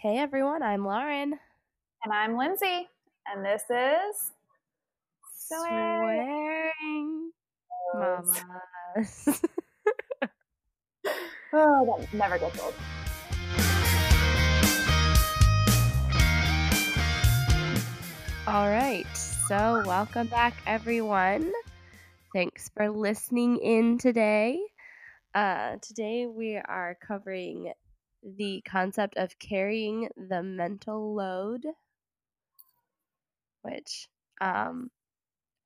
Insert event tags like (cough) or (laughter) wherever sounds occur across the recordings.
Hey everyone, I'm Lauren. And I'm Lindsay. And this is Swearing Mamas. (laughs) (laughs) oh, that never gets old. All right, so welcome back everyone. Thanks for listening in today. Uh, today we are covering the concept of carrying the mental load, which um,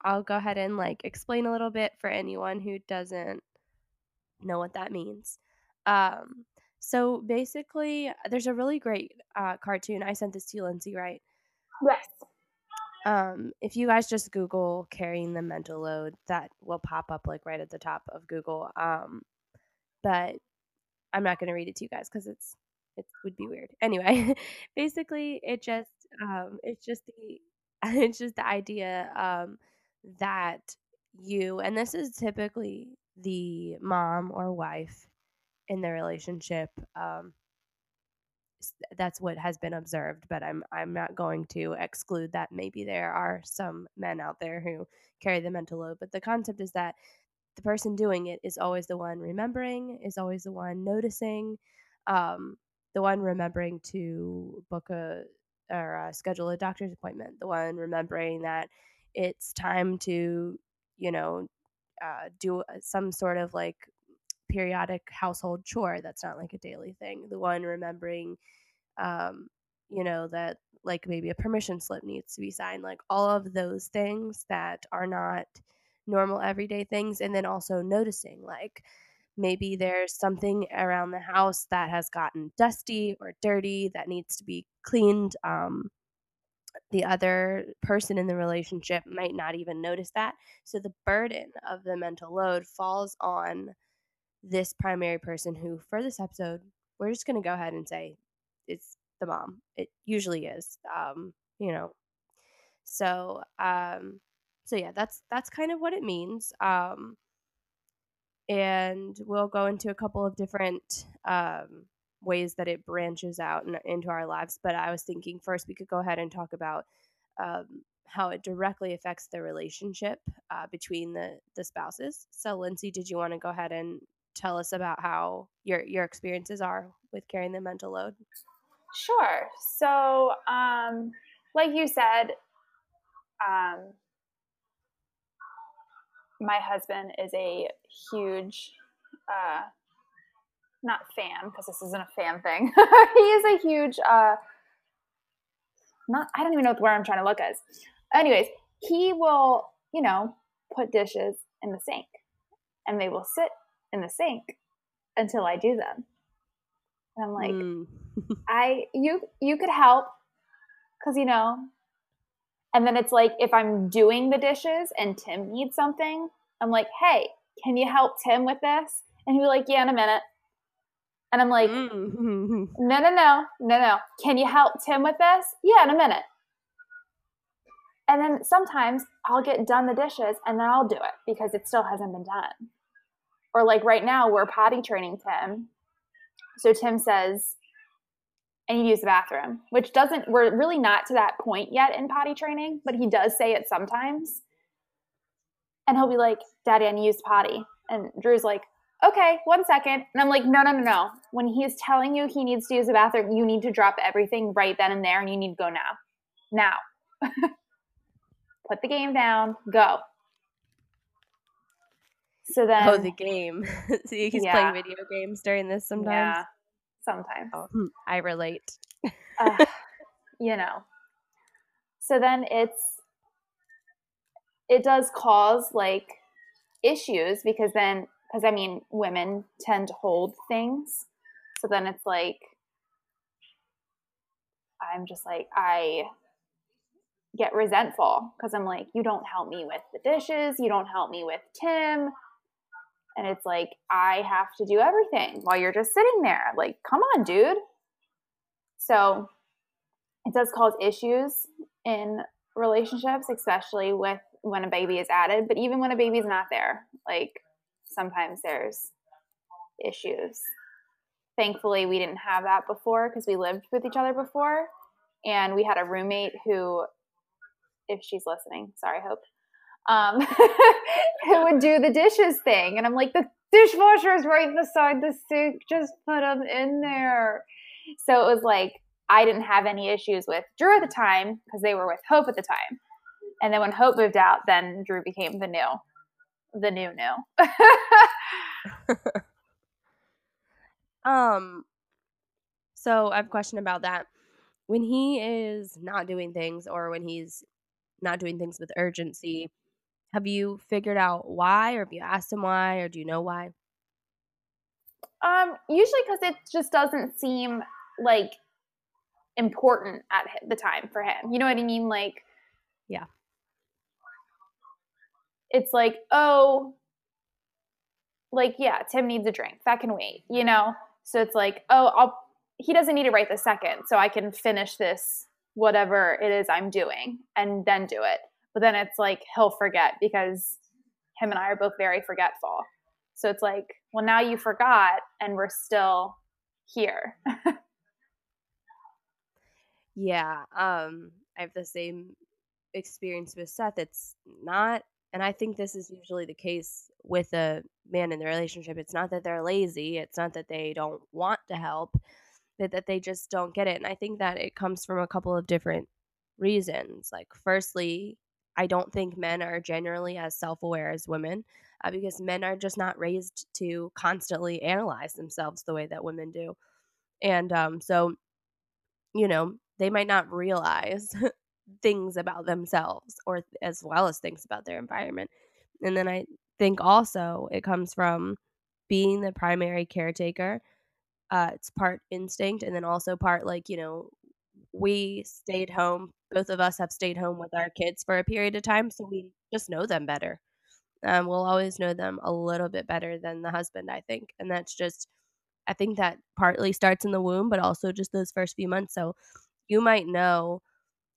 I'll go ahead and like explain a little bit for anyone who doesn't know what that means. Um, so basically, there's a really great uh, cartoon. I sent this to you, Lindsay, right? Yes. Um, if you guys just Google carrying the mental load, that will pop up like right at the top of Google. Um, but I'm not going to read it to you guys because it's it would be weird. Anyway, (laughs) basically, it just um, it's just the (laughs) it's just the idea um, that you and this is typically the mom or wife in the relationship. Um, that's what has been observed, but I'm I'm not going to exclude that maybe there are some men out there who carry the mental load. But the concept is that the person doing it is always the one remembering, is always the one noticing, um, the one remembering to book a or uh, schedule a doctor's appointment, the one remembering that it's time to, you know, uh, do some sort of like periodic household chore that's not like a daily thing, the one remembering, um, you know, that like maybe a permission slip needs to be signed, like all of those things that are not normal everyday things and then also noticing like maybe there's something around the house that has gotten dusty or dirty that needs to be cleaned um, the other person in the relationship might not even notice that. So the burden of the mental load falls on this primary person who for this episode we're just going to go ahead and say it's the mom. It usually is um, you know. So um, so yeah, that's that's kind of what it means. Um, and we'll go into a couple of different um, ways that it branches out in, into our lives. But I was thinking first we could go ahead and talk about um, how it directly affects the relationship uh, between the the spouses. So, Lindsay, did you want to go ahead and tell us about how your your experiences are with carrying the mental load? Sure. So, um, like you said, um, my husband is a huge, uh, not fan because this isn't a fan thing. (laughs) he is a huge, uh, not I don't even know where I'm trying to look as. Anyways, he will, you know, put dishes in the sink, and they will sit in the sink until I do them. And I'm like, mm. (laughs) I you you could help because you know and then it's like if I'm doing the dishes and Tim needs something, I'm like, hey, can you help Tim with this? And he'd be like, yeah, in a minute. And I'm like, mm. (laughs) no, no, no, no, no. Can you help Tim with this? Yeah, in a minute. And then sometimes I'll get done the dishes and then I'll do it because it still hasn't been done. Or like right now, we're potty training Tim. So Tim says, and you use the bathroom, which doesn't, we're really not to that point yet in potty training, but he does say it sometimes. And he'll be like, Daddy, I need to use potty. And Drew's like, okay, one second. And I'm like, no, no, no, no. When he's telling you he needs to use the bathroom, you need to drop everything right then and there and you need to go now. Now. (laughs) Put the game down, go. So then. Oh, the game. (laughs) so he's yeah. playing video games during this sometimes? Yeah sometimes. Oh, hmm, I relate. uh, (laughs) you know. So then it's it does cause like issues because then because I mean women tend to hold things. So then it's like I'm just like I get resentful because I'm like you don't help me with the dishes, you don't help me with Tim, and it's like, I have to do everything while you're just sitting there. Like, come on, dude. So it does cause issues in relationships, especially with when a baby is added. But even when a baby's not there, like sometimes there's issues. thankfully we didn't have that before because we lived with each other before and we had a roommate who if she's listening sorry hope um, (laughs) who would do the dishes thing. And i'm like the dishwasher is right beside the sink. Just put them in there. So it was like i didn't have any issues with drew at the time because they were with hope at the time. And then when hope moved out then drew became the new the new new. (laughs) Um, so I have a question about that. When he is not doing things or when he's not doing things with urgency, have you figured out why or have you asked him why or do you know why? Um, usually because it just doesn't seem like important at the time for him. You know what I mean? Like, yeah. It's like, oh, like, yeah, Tim needs a drink. That can wait, you know? So it's like, oh, I'll he doesn't need it right this second, so I can finish this whatever it is I'm doing and then do it. But then it's like he'll forget because him and I are both very forgetful. So it's like, well, now you forgot and we're still here. (laughs) yeah, um I have the same experience with Seth. It's not and I think this is usually the case with a man in the relationship. It's not that they're lazy, it's not that they don't want to help, but that they just don't get it. And I think that it comes from a couple of different reasons. Like, firstly, I don't think men are generally as self aware as women uh, because men are just not raised to constantly analyze themselves the way that women do. And um, so, you know, they might not realize (laughs) things about themselves or as well as things about their environment. And then I think also it comes from being the primary caretaker. Uh, it's part instinct and then also part like, you know, we stayed home. Both of us have stayed home with our kids for a period of time, so we just know them better. Um, we'll always know them a little bit better than the husband, I think. And that's just, I think that partly starts in the womb, but also just those first few months. So you might know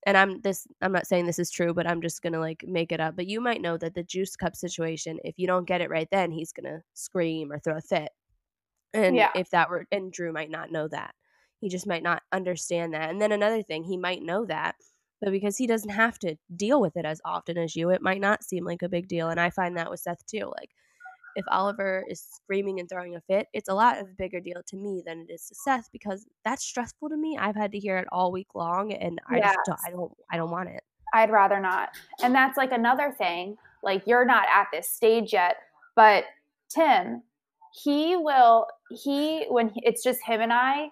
and I'm this I'm not saying this is true, but I'm just gonna like make it up. But you might know that the juice cup situation, if you don't get it right then, he's gonna scream or throw a fit. And yeah. if that were and Drew might not know that. He just might not understand that. And then another thing, he might know that, but because he doesn't have to deal with it as often as you, it might not seem like a big deal. And I find that with Seth too. Like if Oliver is screaming and throwing a fit, it's a lot of a bigger deal to me than it is to Seth because that's stressful to me. I've had to hear it all week long, and I yes. just don't, I don't I don't want it. I'd rather not. And that's like another thing. Like you're not at this stage yet, but Tim, he will. He when it's just him and I,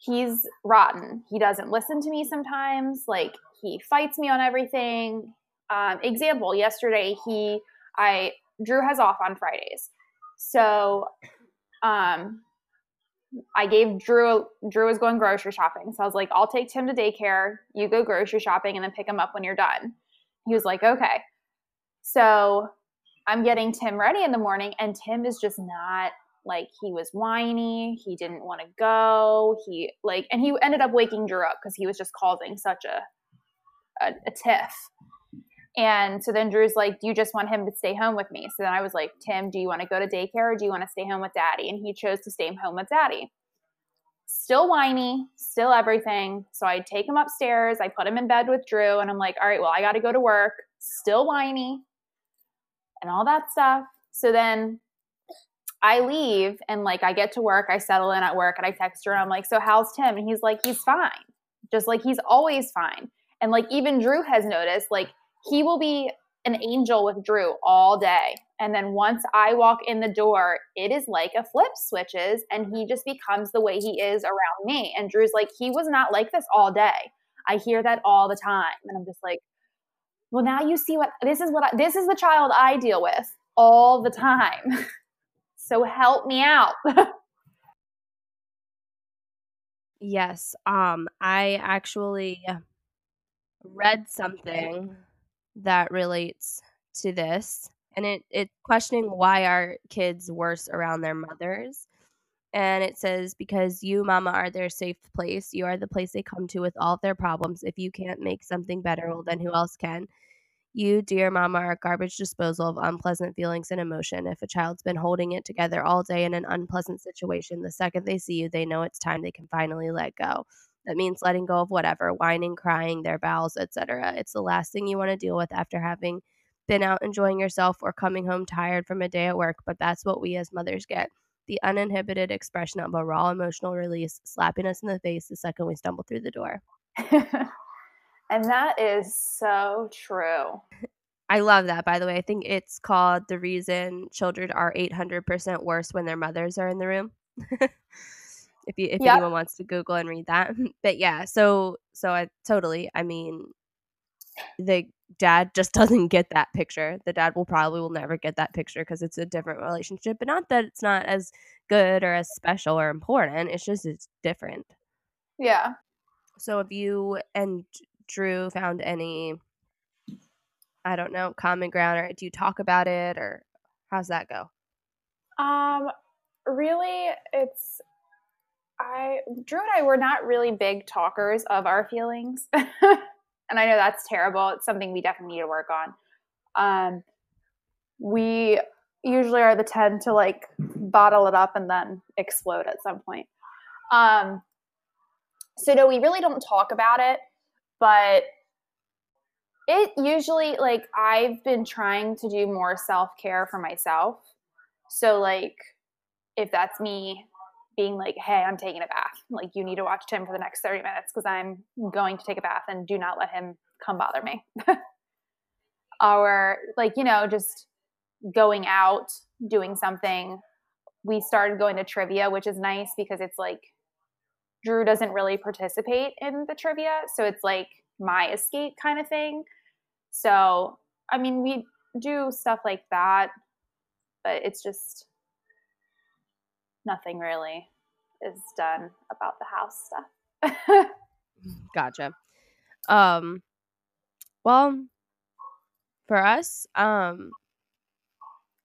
he's rotten. He doesn't listen to me sometimes. Like he fights me on everything. Um, example: yesterday he I Drew has off on Fridays. So um I gave Drew Drew was going grocery shopping. So I was like, I'll take Tim to daycare, you go grocery shopping and then pick him up when you're done. He was like, okay. So I'm getting Tim ready in the morning and Tim is just not like he was whiny, he didn't want to go. He like and he ended up waking Drew up because he was just causing such a a, a tiff. And so then Drew's like, Do you just want him to stay home with me? So then I was like, Tim, do you want to go to daycare or do you want to stay home with daddy? And he chose to stay home with daddy. Still whiny, still everything. So I take him upstairs. I put him in bed with Drew and I'm like, All right, well, I got to go to work. Still whiny and all that stuff. So then I leave and like I get to work, I settle in at work and I text her and I'm like, So how's Tim? And he's like, He's fine. Just like he's always fine. And like even Drew has noticed, like, he will be an angel with Drew all day. And then once I walk in the door, it is like a flip switches and he just becomes the way he is around me. And Drew's like, he was not like this all day. I hear that all the time. And I'm just like, well, now you see what this is what I, this is the child I deal with all the time. (laughs) so help me out. (laughs) yes. Um, I actually read something that relates to this and it it's questioning why are kids worse around their mothers and it says because you mama are their safe place you are the place they come to with all of their problems if you can't make something better well then who else can You, dear mama, are a garbage disposal of unpleasant feelings and emotion. If a child's been holding it together all day in an unpleasant situation, the second they see you, they know it's time they can finally let go. That means letting go of whatever, whining, crying, their bowels, etc. It's the last thing you want to deal with after having been out enjoying yourself or coming home tired from a day at work, but that's what we as mothers get. The uninhibited expression of a raw emotional release slapping us in the face the second we stumble through the door. (laughs) and that is so true. I love that, by the way. I think it's called The Reason Children Are 800% Worse When Their Mothers Are in the Room. (laughs) if you if yep. anyone wants to google and read that (laughs) but yeah so so i totally i mean the dad just (laughs) doesn't get that picture the dad will probably will never get that picture because it's a different relationship but not that it's not as good or as special or important it's just it's different yeah so if you and drew found any i don't know common ground or do you talk about it or how's that go um really it's I Drew and I were not really big talkers of our feelings. (laughs) and I know that's terrible. It's something we definitely need to work on. Um, we usually are the 10 to like bottle it up and then explode at some point. Um, so no, we really don't talk about it, but it usually like I've been trying to do more self-care for myself. So like if that's me being like, hey, I'm taking a bath. Like, you need to watch Tim for the next 30 minutes because I'm going to take a bath and do not let him come bother me. (laughs) or, like, you know, just going out, doing something. We started going to trivia, which is nice because it's like Drew doesn't really participate in the trivia. So it's like my escape kind of thing. So, I mean, we do stuff like that, but it's just nothing really is done about the house stuff. (laughs) gotcha. Um well for us, um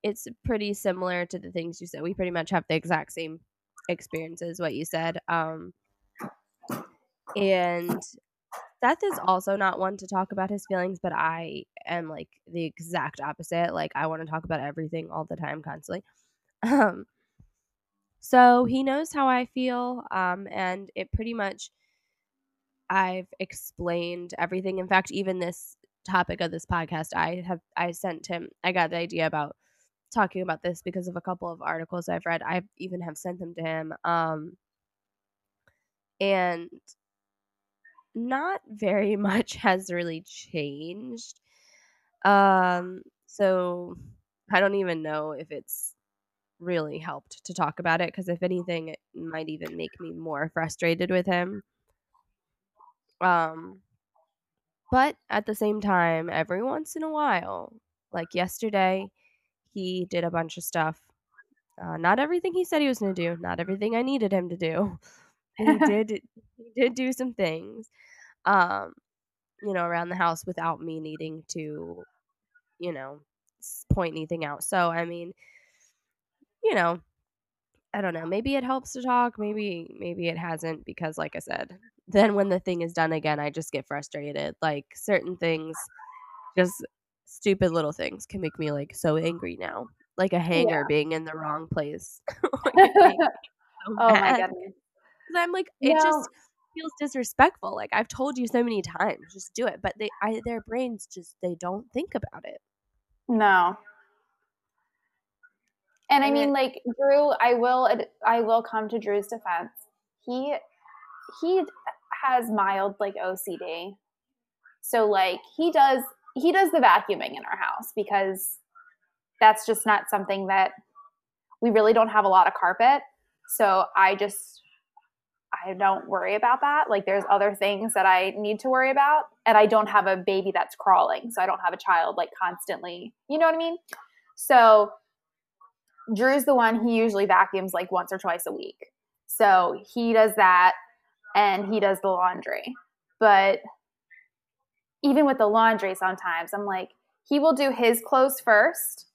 it's pretty similar to the things you said. We pretty much have the exact same experiences what you said. Um and Seth is also not one to talk about his feelings, but I am like the exact opposite. Like I want to talk about everything all the time, constantly. Um, so he knows how I feel, um, and it pretty much I've explained everything. In fact, even this topic of this podcast, I have I sent him. I got the idea about talking about this because of a couple of articles I've read. I even have sent them to him, um, and not very (laughs) much has really changed. Um, so I don't even know if it's really helped to talk about it because if anything it might even make me more frustrated with him. Um but at the same time every once in a while like yesterday he did a bunch of stuff. Uh, not everything he said he was going to do not everything i needed him to do (laughs) he (laughs) did he did do some things um you know around the house without me needing to you know point anything out so i mean you know, I don't know. Maybe it helps to talk. Maybe maybe it hasn't because like I said, (laughs) then when the thing is done again, I just get frustrated. Like certain things just stupid little things can make me like so angry now. Like a hanger yeah. being in the wrong place. (laughs) like, so oh my goodness. I'm like it no. just feels disrespectful. Like I've told you so many times, just do it. But they I their brains just they don't think about it. No. And I mean, like Drew, I will, I will come to Drew's defense. He, he has mild like OCD, so like he does, he does the vacuuming in our house because that's just not something that we really don't have a lot of carpet. So I just, I don't worry about that. Like there's other things that I need to worry about, and I don't have a baby that's crawling, so I don't have a child like constantly. You know what I mean? So Drew's the one he usually vacuums like once or twice a week. So he does that and he does the laundry. But even with the laundry, sometimes I'm like, he will do his clothes first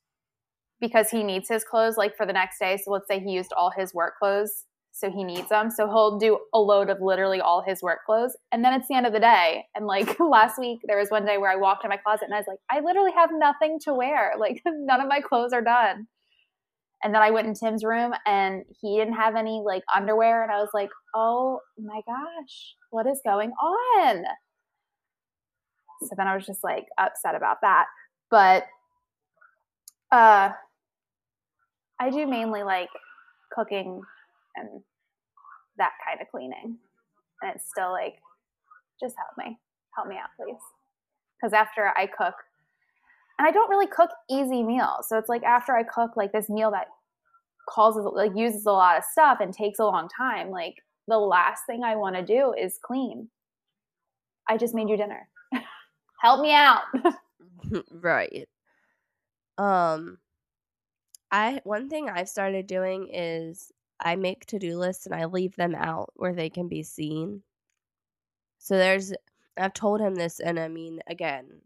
because he needs his clothes like for the next day. So let's say he used all his work clothes so he needs them. So he'll do a load of literally all his work clothes. And then it's the end of the day. And like (laughs) last week, there was one day where I walked in my closet and I was like, I literally have nothing to wear. (laughs) Like none of my clothes are done. And then I went in Tim's room and he didn't have any like underwear. And I was like, oh my gosh, what is going on? So then I was just like upset about that. But uh I do mainly like cooking and that kind of cleaning. And it's still like, just help me. Help me out, please. Because after I cook, and I don't really cook easy meals. So it's like after I cook like this meal that calls like uses a lot of stuff and takes a long time, like the last thing I want to do is clean. I just made you dinner. (laughs) Help me out. (laughs) (laughs) right. Um I one thing I've started doing is I make to-do lists and I leave them out where they can be seen. So there's I've told him this and I mean again,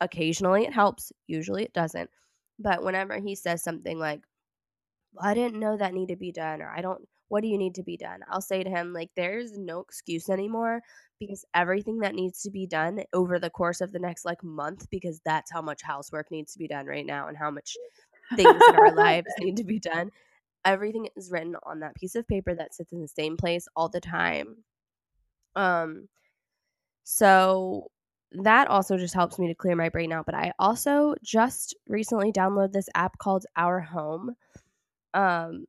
occasionally it helps, usually it doesn't. But whenever he says something like well, I didn't know that needed to be done or I don't what do you need to be done? I'll say to him like there's no excuse anymore because everything that needs to be done over the course of the next like month because that's how much housework needs to be done right now and how much things in our (laughs) lives need to be done. Everything is written on that piece of paper that sits in the same place all the time. Um so that also just helps me to clear my brain out, but I also just recently downloaded this app called Our Home. Um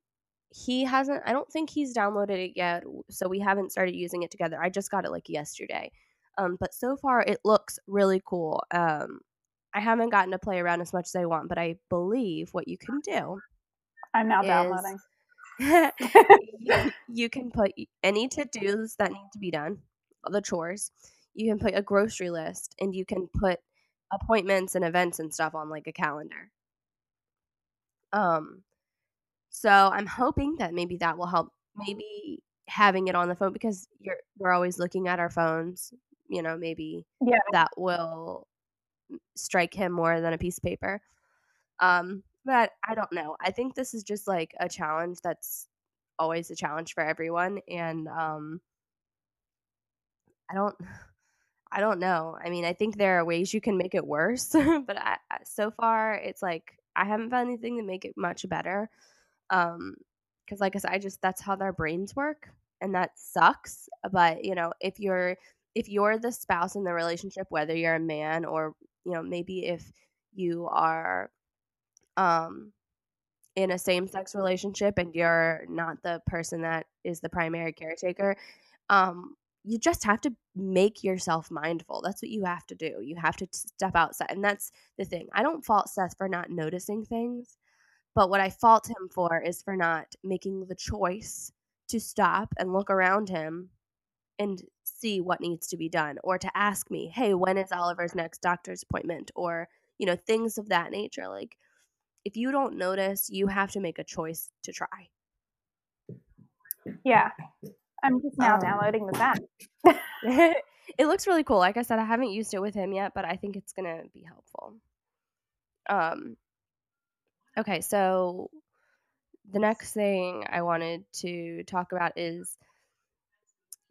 he hasn't I don't think he's downloaded it yet, so we haven't started using it together. I just got it like yesterday. Um but so far it looks really cool. Um I haven't gotten to play around as much as I want, but I believe what you can do. I'm now downloading. you, (laughs) (laughs) you can put any to dos that need to be done, the chores. You can put a grocery list and you can put appointments and events and stuff on like a calendar. Um, so I'm hoping that maybe that will help. Maybe having it on the phone because you're we're always looking at our phones. You know, maybe yeah. that will strike him more than a piece of paper. Um, but I don't know. I think this is just like a challenge that's always a challenge for everyone, and um, I don't. (sighs) I don't know. I mean, I think there are ways you can make it worse, (laughs) but I, so far it's like I haven't found anything to make it much better. Um, because like I said, I just that's how their brains work, and that sucks. But you know, if you're if you're the spouse in the relationship, whether you're a man or you know maybe if you are um in a same sex relationship and you're not the person that is the primary caretaker um you just have to make yourself mindful that's what you have to do you have to step outside and that's the thing i don't fault seth for not noticing things but what i fault him for is for not making the choice to stop and look around him and see what needs to be done or to ask me, hey, when is Oliver's next doctor's appointment? Or, you know, things of that nature. Like, if you don't notice, you have to make a choice to try. Yeah. I'm just now um, downloading the app. (laughs) it looks really cool. Like I said, I haven't used it with him yet, but I think it's going to be helpful. Um, okay, so the next thing I wanted to talk about is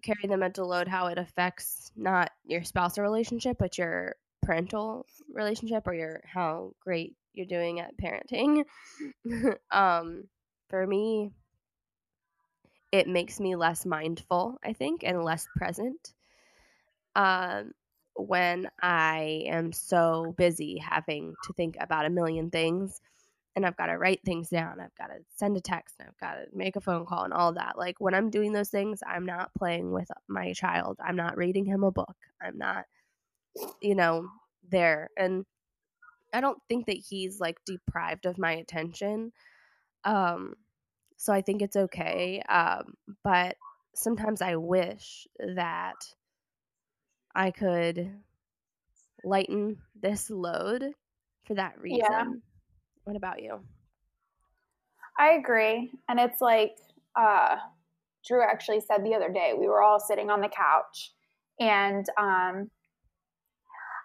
carry the mental load, how it affects not your spousal relationship, but your parental relationship or your how great you're doing at parenting. (laughs) um, for me, it makes me less mindful, I think, and less present. Um, when I am so busy having to think about a million things and I've got to write things down. I've got to send a text. And I've got to make a phone call and all that. Like when I'm doing those things, I'm not playing with my child. I'm not reading him a book. I'm not, you know, there. And I don't think that he's like deprived of my attention. Um, so I think it's okay. Um, but sometimes I wish that I could lighten this load for that reason. Yeah what about you? I agree. And it's like uh, Drew actually said the other day, we were all sitting on the couch and um,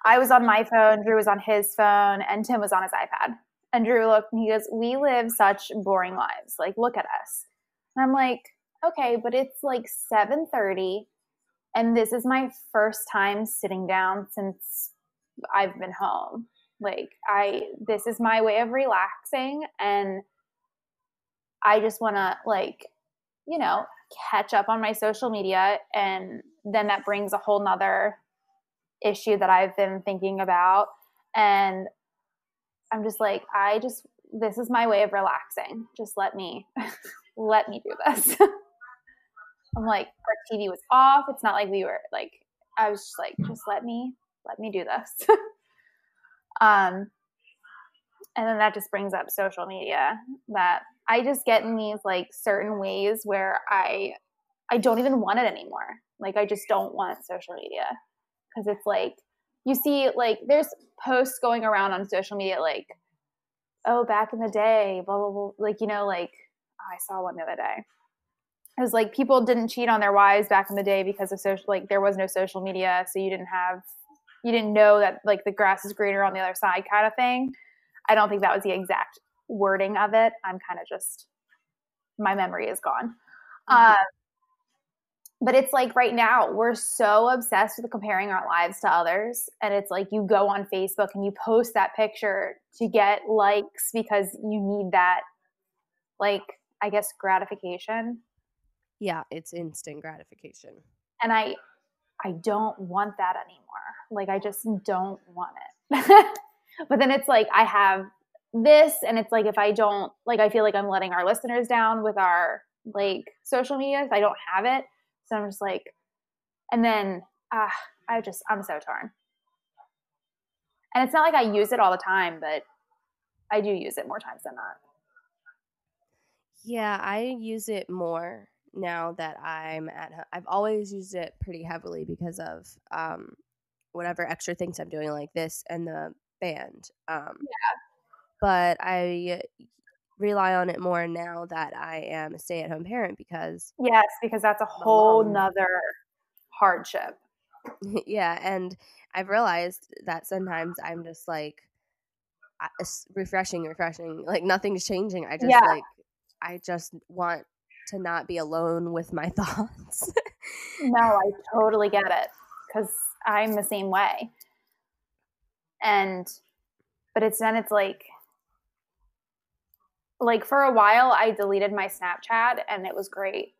I was on my phone, Drew was on his phone, and Tim was on his iPad. And Drew looked and he goes, We live such boring lives. Like, look at us. And I'm like, okay, but it's like 7:30 and this is my first time sitting down since I've been home. Like I this is my way of relaxing and I just want to like you know, catch up on my social media and then that brings a whole nother issue that I've been thinking about and I'm just like I just this is my way of relaxing. Just let me (laughs) let me do this. (laughs) I'm like, our TV was off. It's not like we were like, I was just like, just let me, let me do this. (laughs) um, and then that just brings up social media that I just get in these like certain ways where I, I don't even want it anymore. Like I just don't want social media because it's like you see like there's posts going around on social media like, oh back in the day, blah blah blah. Like you know like oh, I saw one the other day it was like people didn't cheat on their wives back in the day because of social like there was no social media so you didn't have you didn't know that like the grass is greener on the other side kind of thing i don't think that was the exact wording of it i'm kind of just my memory is gone mm-hmm. uh, but it's like right now we're so obsessed with comparing our lives to others and it's like you go on facebook and you post that picture to get likes because you need that like i guess gratification yeah, it's instant gratification. And I I don't want that anymore. Like I just don't want it. (laughs) but then it's like I have this and it's like if I don't like I feel like I'm letting our listeners down with our like social media if I don't have it. So I'm just like and then ah I just I'm so torn. And it's not like I use it all the time, but I do use it more times than not. Yeah, I use it more now that I'm at home. I've always used it pretty heavily because of um, whatever extra things I'm doing, like this and the band. Um, yeah. But I rely on it more now that I am a stay at home parent because. Yes, because that's a whole nother hardship. (laughs) yeah. And I've realized that sometimes I'm just like, refreshing, refreshing, like nothing's changing. I just yeah. like, I just want to not be alone with my (laughs) thoughts. no, I totally get it because I'm the same way. And, but it's then it's like, like for a while, I deleted my Snapchat and it was great.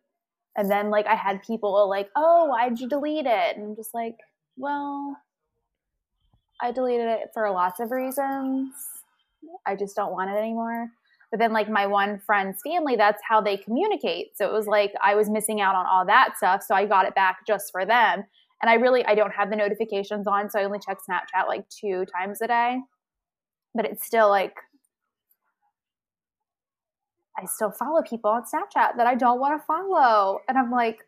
And then, like, I had people like, oh, why'd you delete it? And I'm just like, well, I deleted it for lots of reasons. I just don't want it anymore. But then, like my one friend's family, that's how they communicate. So it was like I was missing out on all that stuff. So I got it back just for them. And I really, I don't have the notifications on. So I only check Snapchat like two times a day. But it's still like, I still follow people on Snapchat that I don't want to follow. And I'm like,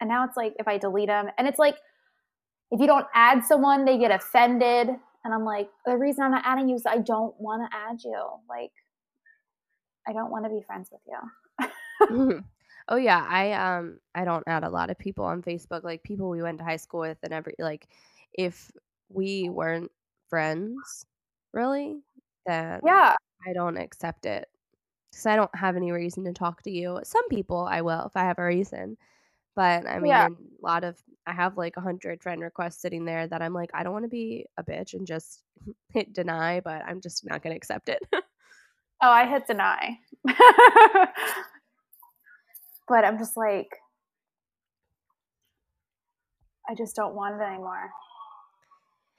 and now it's like if I delete them, and it's like, if you don't add someone, they get offended. And I'm like, the reason I'm not adding you is I don't want to add you. Like, I don't want to be friends with you. mm-hmm. (laughs) Oh yeah, I um I don't add a lot of people on Facebook, like people we went to high school with and every like if we weren't friends, really, then yeah, I don't accept it because I don't have any reason to talk to you. Some people I will if I have a reason, but I mean, yeah. a lot of I have like a hundred friend requests sitting there that I'm like I don't want to be a bitch and just (laughs) hit deny, but I'm just not gonna accept it. (laughs) Oh, I hit deny. (laughs) but I'm just like, I just don't want it anymore.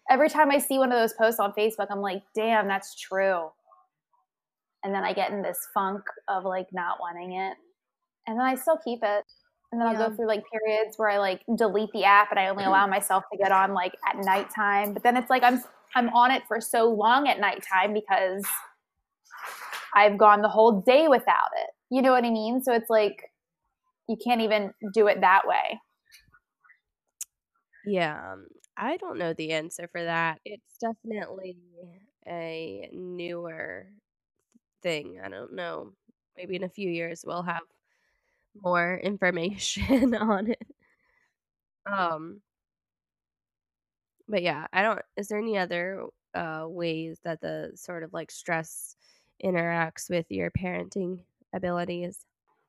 Every time I see one of those posts on Facebook, I'm like, damn, that's true. And then I get in this funk of like not wanting it. And then I still keep it. And then yeah. I'll go through like periods where I like delete the app and I only allow (clears throat) myself to get on like at nighttime. But then it's like I'm I'm on it for so long at nighttime because I've gone the whole day without it. You know what I mean? So it's like you can't even do it that way. Yeah, um, I don't know the answer for that. It's definitely a newer thing. I don't know. Maybe in a few years we'll have more information (laughs) on it. Um but yeah, I don't is there any other uh ways that the sort of like stress interacts with your parenting abilities?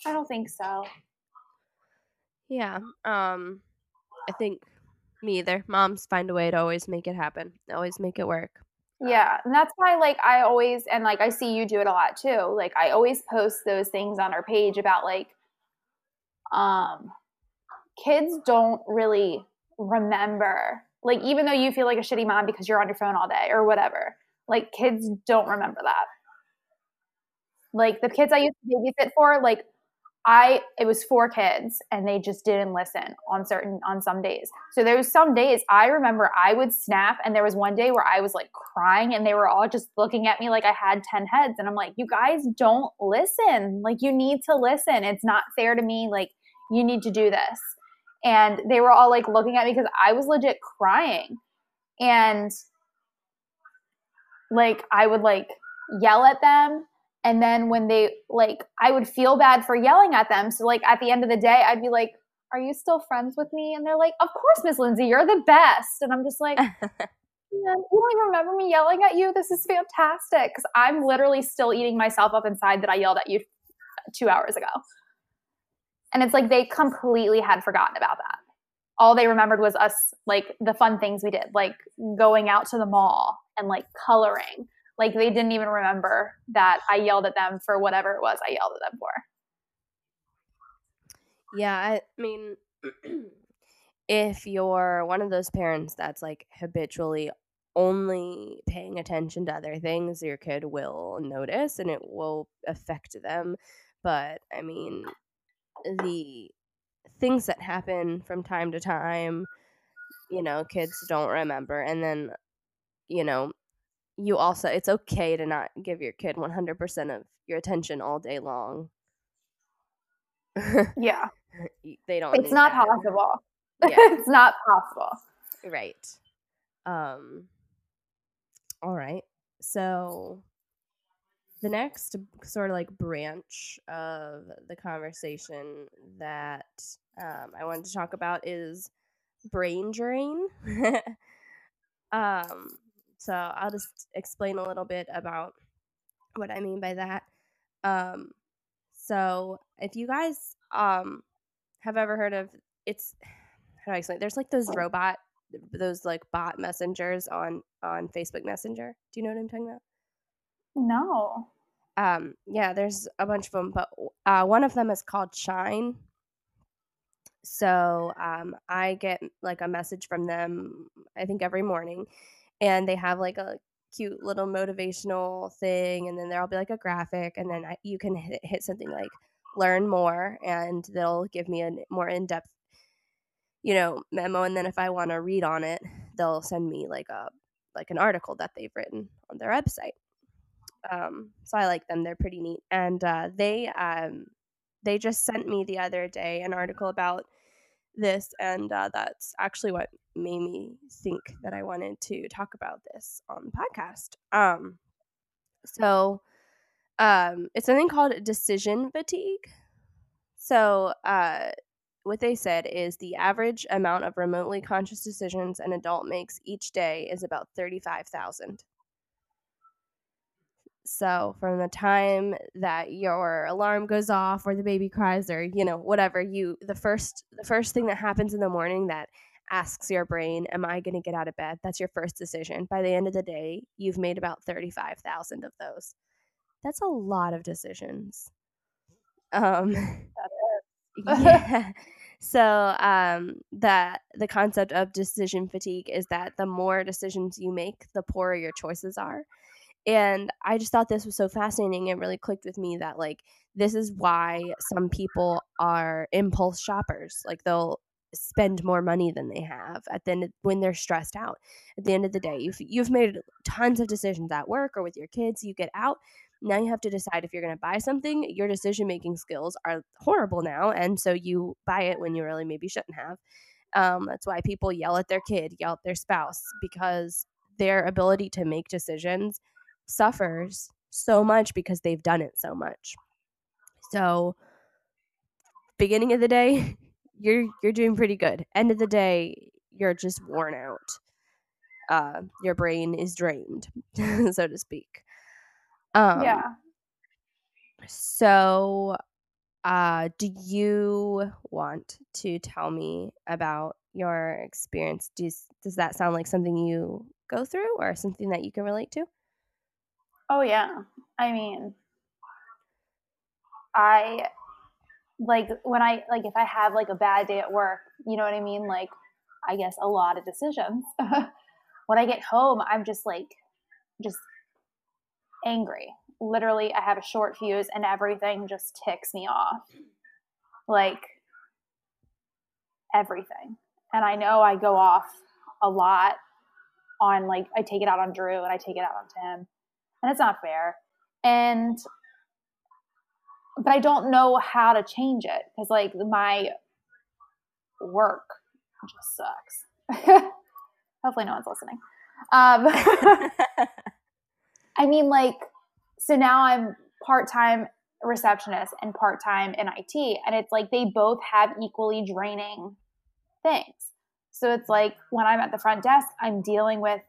I don't think so. Yeah. Um I think me either. Moms find a way to always make it happen. Always make it work. Yeah, and that's why like I always and like I see you do it a lot too. Like I always post those things on our page about like um kids don't really remember like even though you feel like a shitty mom because you're on your phone all day or whatever. Like kids don't remember that. Like the kids I used to babysit for like I it was four kids and they just didn't listen on certain on some days. So there was some days I remember I would snap and there was one day where I was like crying and they were all just looking at me like I had 10 heads and I'm like you guys don't listen. Like you need to listen. It's not fair to me like you need to do this. And they were all like looking at me cuz I was legit crying. And like I would like yell at them and then when they like, I would feel bad for yelling at them. So like at the end of the day, I'd be like, "Are you still friends with me?" And they're like, "Of course, Miss Lindsay, you're the best." And I'm just like. (laughs) you don't even remember me yelling at you. This is fantastic. Because I'm literally still eating myself up inside that I yelled at you two hours ago. And it's like they completely had forgotten about that. All they remembered was us, like the fun things we did, like going out to the mall and like coloring like they didn't even remember that I yelled at them for whatever it was I yelled at them for. Yeah, I mean, (clears throat) if you're one of those parents that's like habitually only paying attention to other things, your kid will notice and it will affect them. But I mean, the things that happen from time to time, you know, kids don't remember. And then, you know, you also it's okay to not give your kid 100% of your attention all day long. yeah. (laughs) they don't It's not that. possible. Yeah. (laughs) it's not possible. Right. Um all right. So the next sort of like branch of the conversation that um, I wanted to talk about is brain drain. (laughs) um, so I'll just explain a little bit about what I mean by that. Um, so if you guys um, have ever heard of it's how do I explain? There's like those robot, those like bot messengers on on Facebook Messenger. Do you know what I'm talking about? No. Um, yeah, there's a bunch of them, but uh, one of them is called Shine. So um, I get like a message from them, I think every morning, and they have like a cute little motivational thing and then there'll be like a graphic and then I, you can hit, hit something like learn more and they'll give me a more in-depth you know memo and then if i want to read on it they'll send me like a like an article that they've written on their website. Um, so i like them they're pretty neat and uh, they um, they just sent me the other day an article about this, and uh, that's actually what made me think that I wanted to talk about this on the podcast. Um, so um, it's something called decision fatigue. So uh, what they said is the average amount of remotely conscious decisions an adult makes each day is about thirty-five thousand. So from the time that your alarm goes off or the baby cries or you know whatever you the first the first thing that happens in the morning that asks your brain am I going to get out of bed that's your first decision. By the end of the day, you've made about 35,000 of those. That's a lot of decisions. Um (laughs) (laughs) yeah. So um, that the concept of decision fatigue is that the more decisions you make, the poorer your choices are and i just thought this was so fascinating it really clicked with me that like this is why some people are impulse shoppers like they'll spend more money than they have at the end of, when they're stressed out. At the end of the day you've you've made tons of decisions at work or with your kids you get out now you have to decide if you're going to buy something your decision making skills are horrible now and so you buy it when you really maybe shouldn't have. Um, that's why people yell at their kid yell at their spouse because their ability to make decisions suffers so much because they've done it so much. So beginning of the day, (laughs) you're you're doing pretty good. End of the day, you're just worn out. Uh, your brain is drained, (laughs) so to speak. Um, yeah. So uh, do you want to tell me about your experience? Does does that sound like something you go through or something that you can relate to? Oh yeah. I mean, I like when I like if I have like a bad day at work, you know what I mean? Like I guess a lot of decisions. (laughs) when I get home, I'm just like just angry. Literally, I have a short fuse and everything just ticks me off. Like everything. And I know I go off a lot on like I take it out on Drew and I take it out on Tim. And it's not fair. And but I don't know how to change it because like my work just sucks. (laughs) Hopefully, no one's listening. Um, (laughs) I mean, like, so now I'm part time receptionist and part time in IT, and it's like they both have equally draining things. So it's like when I'm at the front desk, I'm dealing with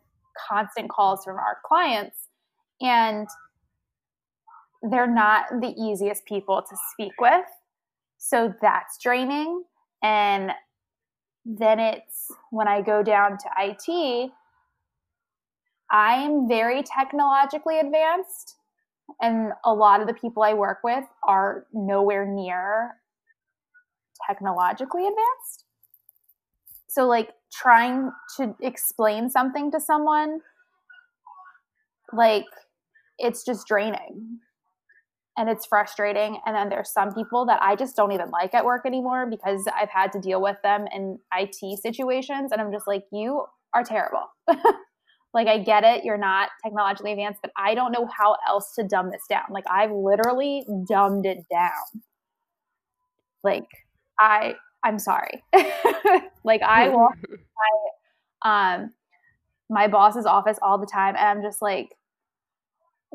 constant calls from our clients, and they're not the easiest people to speak with. So that's draining. And then it's when I go down to IT, I'm very technologically advanced. And a lot of the people I work with are nowhere near technologically advanced. So, like, trying to explain something to someone, like, it's just draining and it's frustrating. And then there's some people that I just don't even like at work anymore because I've had to deal with them in IT situations. And I'm just like, you are terrible. (laughs) like, I get it. You're not technologically advanced, but I don't know how else to dumb this down. Like, I've literally dumbed it down. Like, I, I'm sorry. (laughs) like, I walk (laughs) my, um, my boss's office all the time and I'm just like,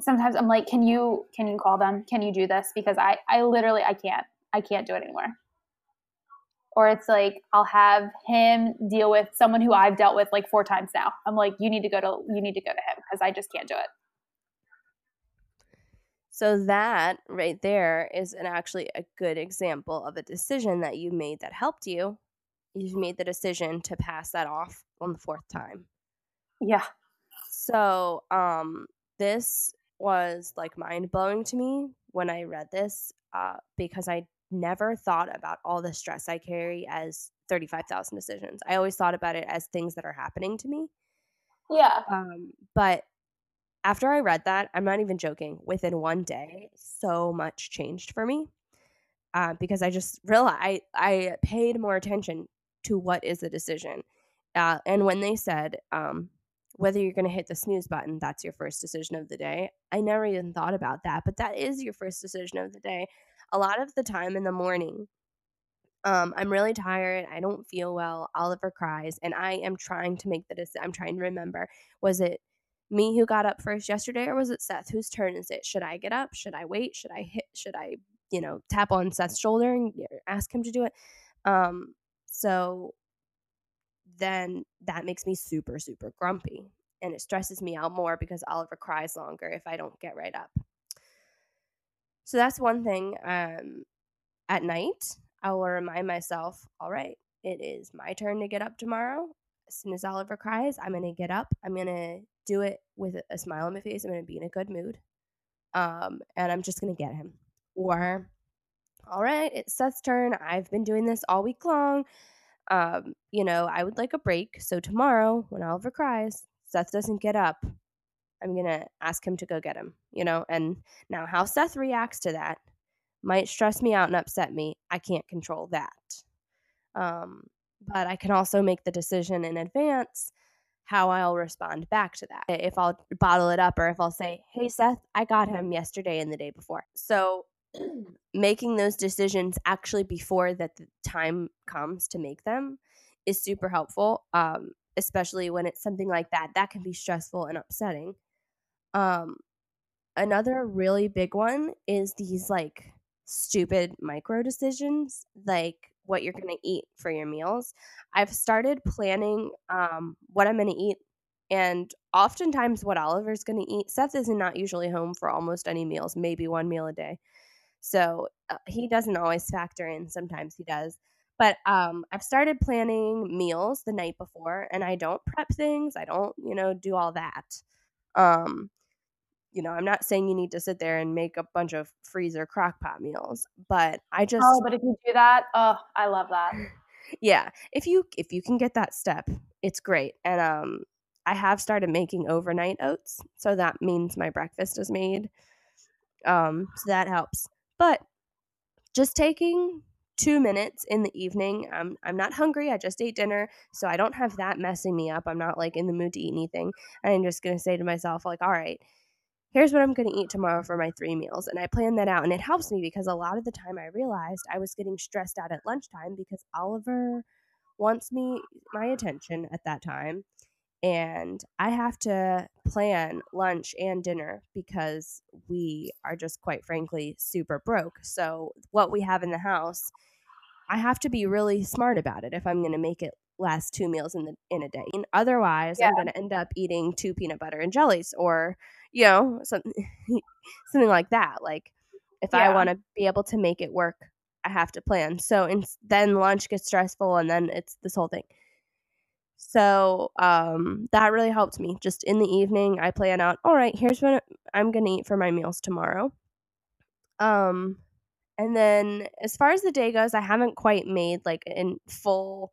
sometimes I'm like, can you can you call them? Can you do this? Because I I literally I can't I can't do it anymore. Or it's like I'll have him deal with someone who I've dealt with like four times now. I'm like, you need to go to you need to go to him because I just can't do it. So that right there is an actually a good example of a decision that you made that helped you. You've made the decision to pass that off on the fourth time. Yeah. So, um this was like mind blowing to me when I read this uh, because I never thought about all the stress I carry as 35,000 decisions. I always thought about it as things that are happening to me. Yeah. Um, but after I read that, I'm not even joking, within one day, so much changed for me. Uh, because I just realized I, I paid more attention to what is the decision. Uh, and when they said, um, whether you're going to hit the snooze button, that's your first decision of the day. I never even thought about that, but that is your first decision of the day. A lot of the time in the morning, um, I'm really tired. I don't feel well. Oliver cries, and I am trying to make the decision. I'm trying to remember was it me who got up first yesterday, or was it Seth? Whose turn is it? Should I get up? Should I wait? Should I hit? Should I, you know, tap on Seth's shoulder and ask him to do it? Um, so then that makes me super, super grumpy. And it stresses me out more because Oliver cries longer if I don't get right up. So that's one thing. Um, at night, I will remind myself, all right, it is my turn to get up tomorrow. As soon as Oliver cries, I'm going to get up. I'm going to do it with a smile on my face. I'm going to be in a good mood. Um, and I'm just going to get him. Or, all right, it's Seth's turn. I've been doing this all week long um, you know, I would like a break. So tomorrow, when Oliver cries, Seth doesn't get up. I'm going to ask him to go get him, you know? And now, how Seth reacts to that might stress me out and upset me. I can't control that. Um, but I can also make the decision in advance how I'll respond back to that. If I'll bottle it up or if I'll say, hey, Seth, I got him yesterday and the day before. So making those decisions actually before that the time comes to make them is super helpful um, especially when it's something like that that can be stressful and upsetting. Um, another really big one is these like stupid micro decisions like what you're going to eat for your meals. I've started planning um, what i'm going to eat and oftentimes what oliver's going to eat seth is not usually home for almost any meals maybe one meal a day So uh, he doesn't always factor in. Sometimes he does. But um, I've started planning meals the night before, and I don't prep things. I don't, you know, do all that. Um, you know, I'm not saying you need to sit there and make a bunch of freezer crock pot meals, but I just Oh, but if you do that, oh, I love that. (laughs) yeah, if you if you can get that step, it's great. And um I have started making overnight oats, so that means my breakfast is made. Um so that helps. But just taking 2 minutes in the evening, I'm I'm not hungry. I just ate dinner, so I don't have that messing me up. I'm not like in the mood to eat anything. And I'm just going to say to myself like, "All right, here's what I'm going to eat tomorrow for my three meals. And I plan that out. And it helps me because a lot of the time I realized I was getting stressed out at lunchtime because Oliver wants me my attention at that time. And I have to plan lunch and dinner because we are just quite frankly super broke. So, what we have in the house, I have to be really smart about it if I'm going to make it last two meals in the in a day. And otherwise, yeah. I'm going to end up eating two peanut butter and jellies or you know, something (laughs) something like that. Like if yeah. I want to be able to make it work, I have to plan. So and then lunch gets stressful and then it's this whole thing. So um, that really helped me. Just in the evening, I plan out. All right, here's what I'm gonna eat for my meals tomorrow. Um, and then as far as the day goes, I haven't quite made like in full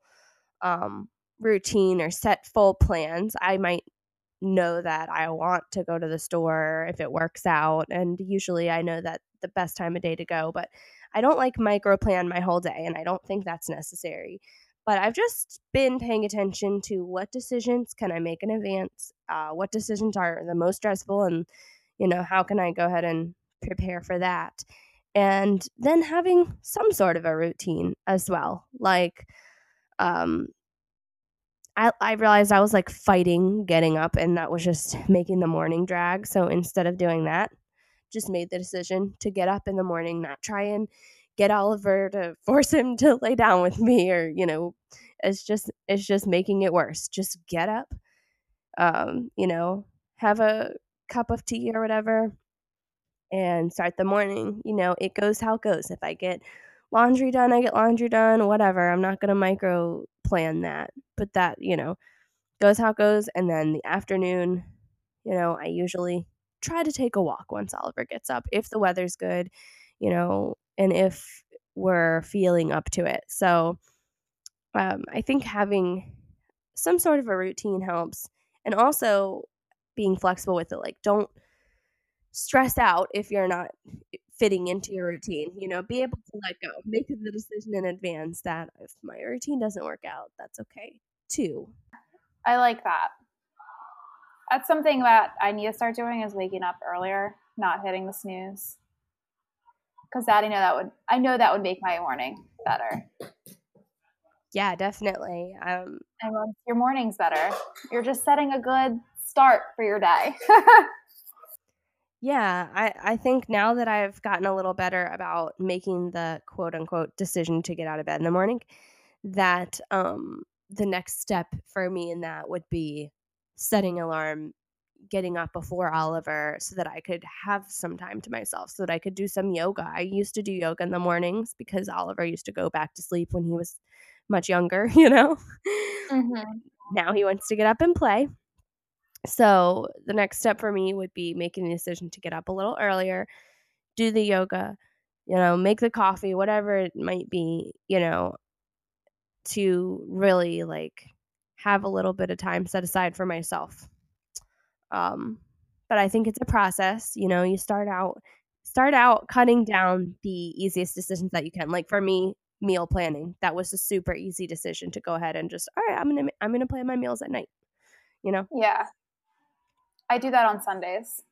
um routine or set full plans. I might know that I want to go to the store if it works out. And usually I know that the best time of day to go, but I don't like micro plan my whole day, and I don't think that's necessary. But I've just been paying attention to what decisions can I make in advance, uh, what decisions are the most stressful, and you know how can I go ahead and prepare for that, and then having some sort of a routine as well, like um, I, I realized I was like fighting getting up, and that was just making the morning drag. So instead of doing that, just made the decision to get up in the morning, not try and get Oliver to force him to lay down with me, or you know, it's just it's just making it worse. Just get up, um, you know, have a cup of tea or whatever, and start the morning. You know, it goes how it goes. If I get laundry done, I get laundry done, whatever. I'm not going to micro plan that, but that, you know, goes how it goes. And then the afternoon, you know, I usually try to take a walk once Oliver gets up if the weather's good, you know, and if we're feeling up to it. So um, I think having some sort of a routine helps. And also being flexible with it. Like, don't stress out if you're not fitting into your routine. You know, be able to let go, make the decision in advance that if my routine doesn't work out, that's okay too. I like that. That's something that I need to start doing is waking up earlier, not hitting the snooze. Because that I know that would I know that would make my morning better. Yeah, definitely. Um, and once your morning's better, you're just setting a good start for your day. (laughs) Yeah, I, I think now that I've gotten a little better about making the quote unquote decision to get out of bed in the morning, that um, the next step for me in that would be setting alarm, getting up before Oliver so that I could have some time to myself, so that I could do some yoga. I used to do yoga in the mornings because Oliver used to go back to sleep when he was much younger, (laughs) you know? Mm-hmm. Now he wants to get up and play. So the next step for me would be making the decision to get up a little earlier, do the yoga, you know, make the coffee, whatever it might be, you know, to really like have a little bit of time set aside for myself. Um, but I think it's a process. You know, you start out start out cutting down the easiest decisions that you can. Like for me, meal planning. That was a super easy decision to go ahead and just all right, I'm gonna I'm gonna plan my meals at night. You know? Yeah. I do that on Sundays.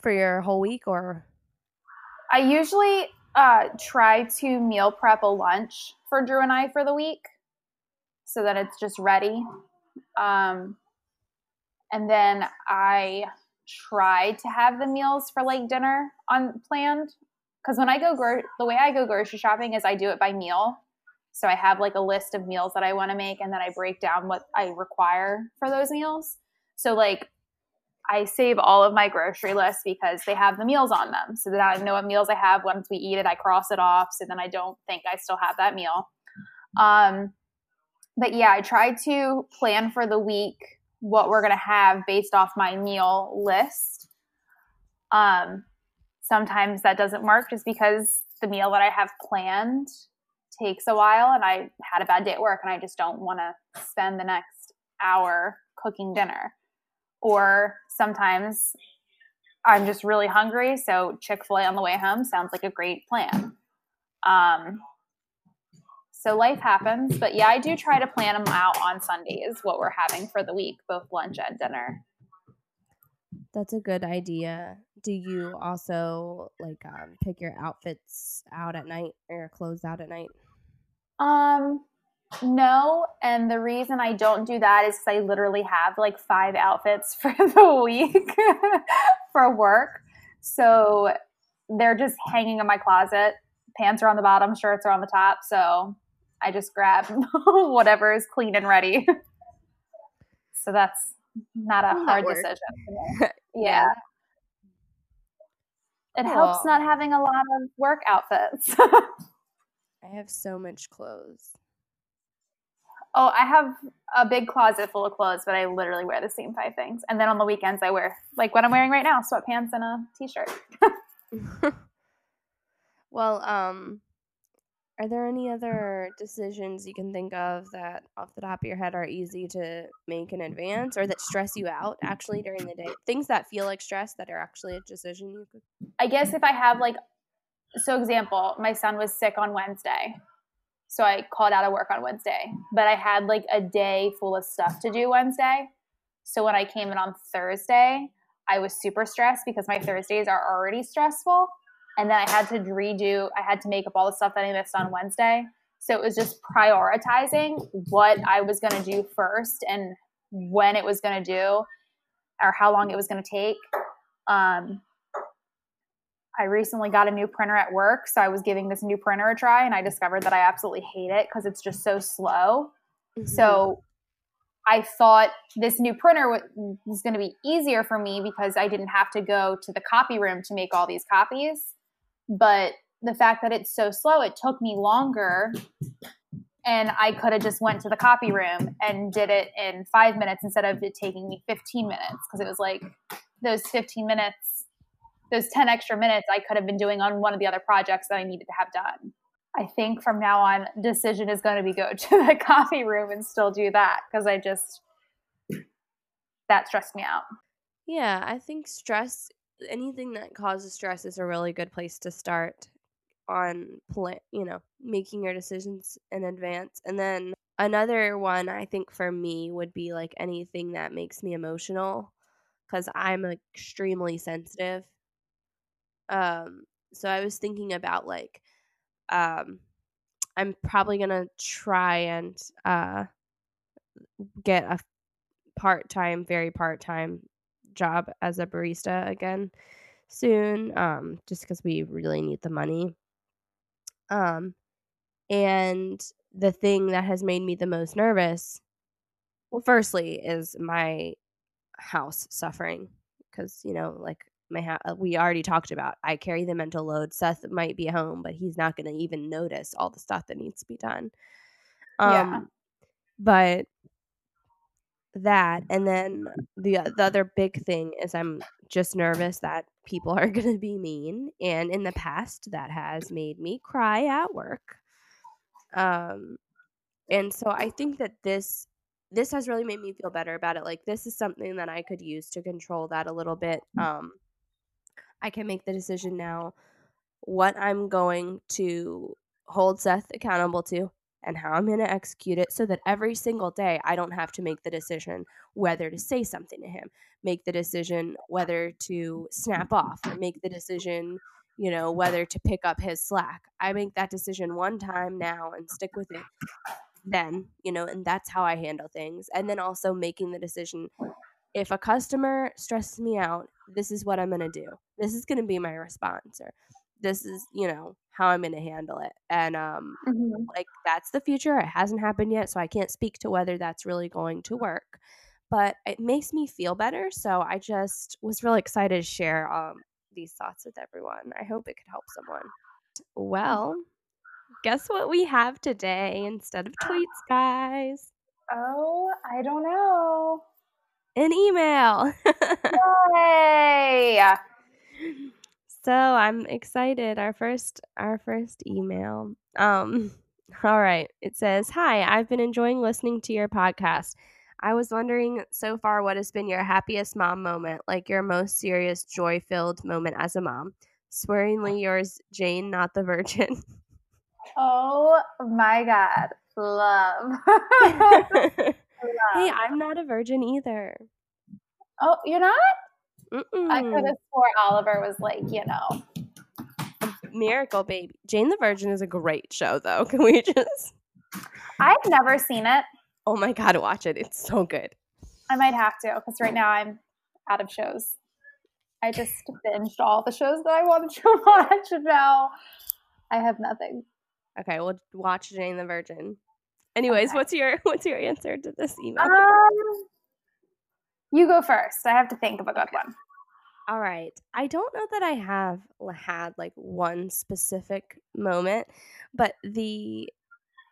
For your whole week or? I usually uh, try to meal prep a lunch for Drew and I for the week so that it's just ready. Um, and then I try to have the meals for like dinner on planned because when I go gro- the way I go grocery shopping is I do it by meal. So I have like a list of meals that I want to make and then I break down what I require for those meals. So like I save all of my grocery lists because they have the meals on them. So that I know what meals I have. Once we eat it, I cross it off. So then I don't think I still have that meal. Um, but yeah, I try to plan for the week what we're going to have based off my meal list. Um, sometimes that doesn't work just because the meal that I have planned takes a while and I had a bad day at work and I just don't want to spend the next hour cooking dinner. Or sometimes I'm just really hungry, so Chick fil A on the way home sounds like a great plan. Um, so life happens, but yeah, I do try to plan them out on Sundays, what we're having for the week, both lunch and dinner. That's a good idea. Do you also like um, pick your outfits out at night or your clothes out at night? Um, no, and the reason I don't do that is I literally have like five outfits (laughs) for the week (laughs) for work. So they're just hanging in my closet. Pants are on the bottom, shirts are on the top. So I just grab (laughs) whatever is clean and ready. (laughs) so that's not a hard decision. (laughs) yeah. It cool. helps not having a lot of work outfits. I have so much clothes. Oh, I have a big closet full of clothes, but I literally wear the same five things. And then on the weekends, I wear like what I'm wearing right now: sweatpants and a t-shirt. well, um, are there any other decisions you can think of that, off the top of your head, are easy to make in advance, or that stress you out actually during the day? Things that feel like stress that are actually a decision you could. I guess if I have like, so example, my son was sick on Wednesday so I called out of work on Wednesday, but I had like a day full of stuff to do Wednesday. So when I came in on Thursday, I was super stressed because my Thursdays are already stressful. And then I had to redo, I had to make up all the stuff that I missed on Wednesday. So it was just prioritizing what I was going to do first and when it was going to do or how long it was going to take. Um, I recently got a new printer at work, so I was giving this new printer a try, and I discovered that I absolutely hate it because it's just so slow. Mm-hmm. So I thought this new printer was going to be easier for me because I didn't have to go to the copy room to make all these copies. But the fact that it's so slow, it took me longer and I could have just went to the copy room and did it in 5 minutes instead of it taking me 15 minutes because it was like those 15 minutes those 10 extra minutes I could have been doing on one of the other projects that I needed to have done. I think from now on, decision is going to be go to the (laughs) coffee room and still do that because I just, that stressed me out. Yeah, I think stress, anything that causes stress is a really good place to start on plan, you know, making your decisions in advance. And then another one I think for me would be like anything that makes me emotional because I'm extremely sensitive um, so I was thinking about like, um, I'm probably gonna try and uh, get a part time, very part time job as a barista again soon, um, just because we really need the money. Um, and the thing that has made me the most nervous, well, firstly, is my house suffering because you know, like my ha- uh, we already talked about. I carry the mental load. Seth might be home, but he's not going to even notice all the stuff that needs to be done. Um, yeah. But that, and then the the other big thing is I'm just nervous that people are going to be mean, and in the past that has made me cry at work. Um, and so I think that this this has really made me feel better about it. Like this is something that I could use to control that a little bit. Mm. Um, I can make the decision now what I'm going to hold Seth accountable to and how I'm going to execute it so that every single day I don't have to make the decision whether to say something to him, make the decision whether to snap off, or make the decision, you know, whether to pick up his slack. I make that decision one time now and stick with it then, you know, and that's how I handle things. And then also making the decision if a customer stresses me out, this is what I'm going to do. This is going to be my response or this is, you know, how I'm going to handle it. And um mm-hmm. like that's the future. It hasn't happened yet, so I can't speak to whether that's really going to work. but it makes me feel better. So I just was really excited to share um, these thoughts with everyone. I hope it could help someone. Well, guess what we have today instead of (gasps) tweets, guys? Oh, I don't know. An email. (laughs) Yay! So I'm excited. Our first our first email. Um (laughs) all right. It says, "Hi, I've been enjoying listening to your podcast. I was wondering so far what has been your happiest mom moment, like your most serious joy-filled moment as a mom. Swearingly yours, Jane, not the virgin." Oh my god. Love. (laughs) (laughs) hey, I'm not a virgin either. Oh, you're not? Mm-mm. I could have swore Oliver was like, you know. Miracle Baby. Jane the Virgin is a great show, though. (laughs) Can we just? I've never seen it. Oh my god, watch it! It's so good. I might have to because right now I'm out of shows. I just binged all the shows that I wanted to (laughs) watch, and now I have nothing. Okay, we'll watch Jane the Virgin. Anyways, Okay. what's your what's your answer to this email? Um, you go first. I have to think of a good one. All right. I don't know that I have had like one specific moment, but the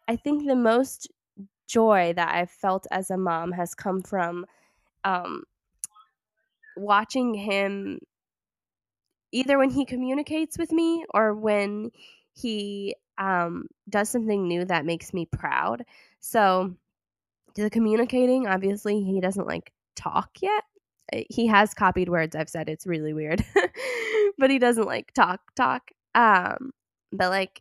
I think the most joy that I've felt as a mom has come from um watching him either when he communicates with me or when he um does something new that makes me proud. So the communicating, obviously he doesn't like talk yet. Uh, he has copied words i've said it's really weird (laughs) but he doesn't like talk talk. Um but like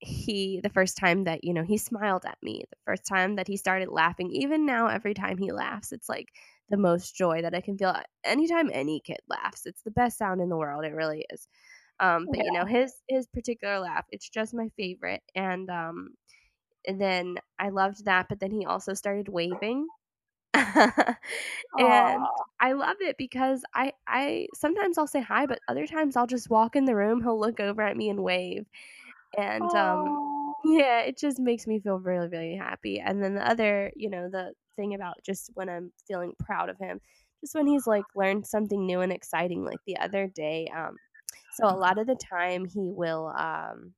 he the first time that you know he smiled at me the first time that he started laughing even now every time he laughs it's like the most joy that i can feel. Anytime any kid laughs it's the best sound in the world it really is. Um but you know his his particular laugh it's just my favorite and um and then i loved that but then he also started waving (laughs) and Aw. I love it because I I sometimes I'll say hi, but other times I'll just walk in the room, he'll look over at me and wave. And um yeah, it just makes me feel really really happy. And then the other, you know, the thing about just when I'm feeling proud of him, just when he's like learned something new and exciting like the other day um so a lot of the time he will um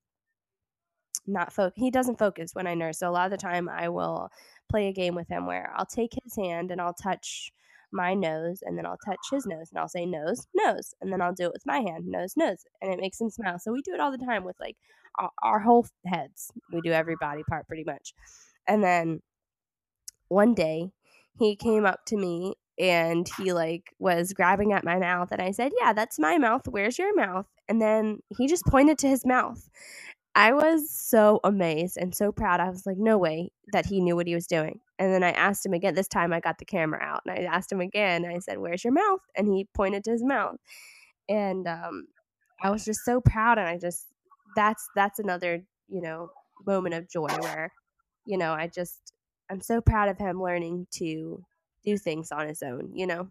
not focus he doesn't focus when I nurse. So a lot of the time I will play a game with him where I'll take his hand and I'll touch my nose and then I'll touch his nose and I'll say nose, nose, and then I'll do it with my hand, nose, nose, and it makes him smile. So we do it all the time with like our, our whole heads. We do every body part pretty much. And then one day he came up to me and he like was grabbing at my mouth and I said, "Yeah, that's my mouth. Where's your mouth?" And then he just pointed to his mouth. I was so amazed and so proud. I was like, no way that he knew what he was doing. And then I asked him again. This time I got the camera out and I asked him again. I said, Where's your mouth? And he pointed to his mouth. And um, I was just so proud. And I just, that's, that's another, you know, moment of joy where, you know, I just, I'm so proud of him learning to do things on his own, you know?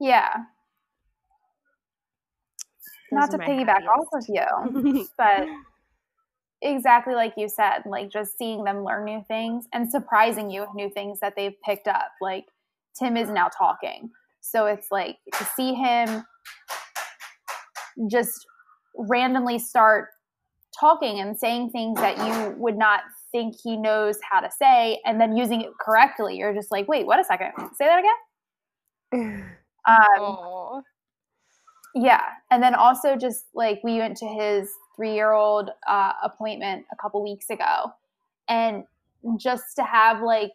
Yeah. Not to are my piggyback off of you, (laughs) but exactly like you said, like just seeing them learn new things and surprising you with new things that they've picked up. Like Tim is now talking. So it's like to see him just randomly start talking and saying things that you would not think he knows how to say and then using it correctly. You're just like, wait, what a second. Say that again. (laughs) Um, Aw. Yeah. And then also just like we went to his three year old uh, appointment a couple weeks ago. And just to have like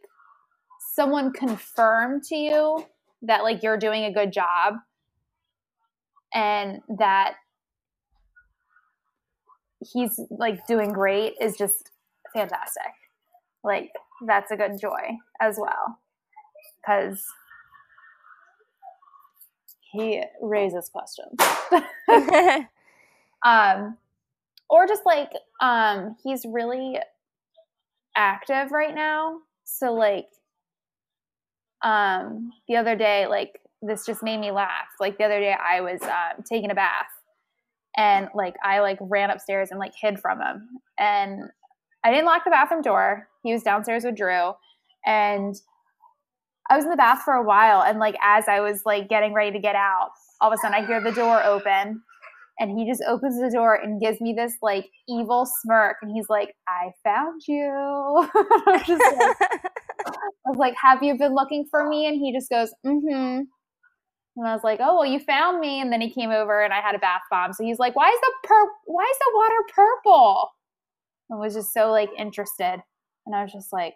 someone confirm to you that like you're doing a good job and that he's like doing great is just fantastic. Like that's a good joy as well. Cause he raises questions. (laughs) (laughs) um or just like um he's really active right now. So like um the other day like this just made me laugh. Like the other day i was um, taking a bath and like i like ran upstairs and like hid from him. And i didn't lock the bathroom door. He was downstairs with drew. And I was in the bath for a while, and like as I was like getting ready to get out, all of a sudden I hear the door open, and he just opens the door and gives me this like evil smirk, and he's like, "I found you." (laughs) I, was like, I was like, "Have you been looking for me?" And he just goes, "Mm-hmm." And I was like, "Oh well, you found me." And then he came over, and I had a bath bomb. So he's like, "Why is the pur- Why is the water purple?" And was just so like interested, and I was just like,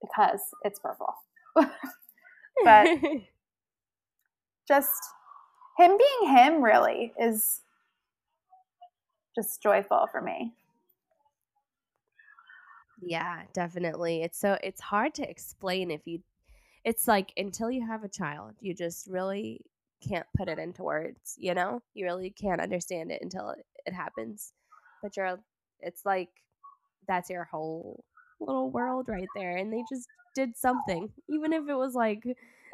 "Because it's purple." (laughs) but (laughs) just him being him really is just joyful for me. Yeah, definitely. It's so it's hard to explain if you it's like until you have a child, you just really can't put it into words, you know? You really can't understand it until it, happens. But you're it's like that's your whole little world right there and they just did something even if it was like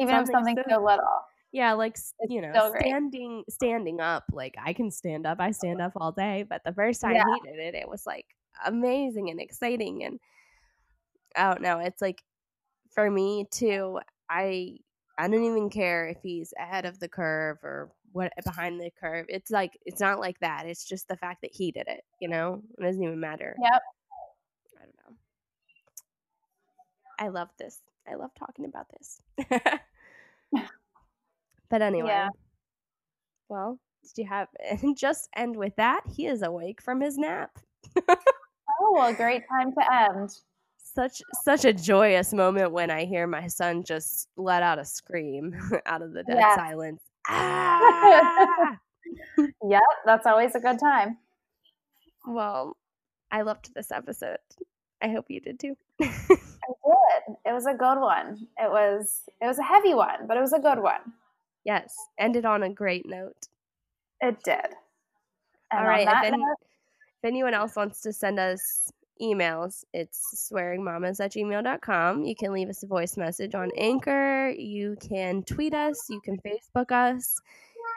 even if something so, so little yeah like it's you know standing standing up like i can stand up i stand up all day but the first time yeah. he did it it was like amazing and exciting and i don't know it's like for me too i i don't even care if he's ahead of the curve or what behind the curve it's like it's not like that it's just the fact that he did it you know it doesn't even matter. Yep i don't know i love this i love talking about this (laughs) (laughs) But anyway. Yeah. Well, did you have (laughs) and just end with that? He is awake from his nap. oh, well, great time to end. Such such a joyous moment when I hear my son just let out a scream out of the dead yes. silence. Ah! yep, that's always a good time. Well, I loved this episode. I hope you did too. I did. It was a good one. It was it was a heavy one, but it was a good one. Yes, ended on a great note. It did. And All right. If, any, note, if, anyone else wants to send us emails, it's swearingmamas at gmail.com. You can leave us a voice message on Anchor. You can tweet us. You can Facebook us.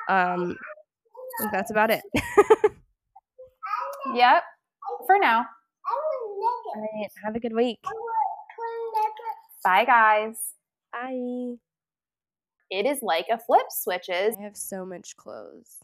Um, I think that's about it. (laughs) yep. For now. All right. Have a good week. Bye, guys. Bye. It is like a flip switches. I have so much clothes.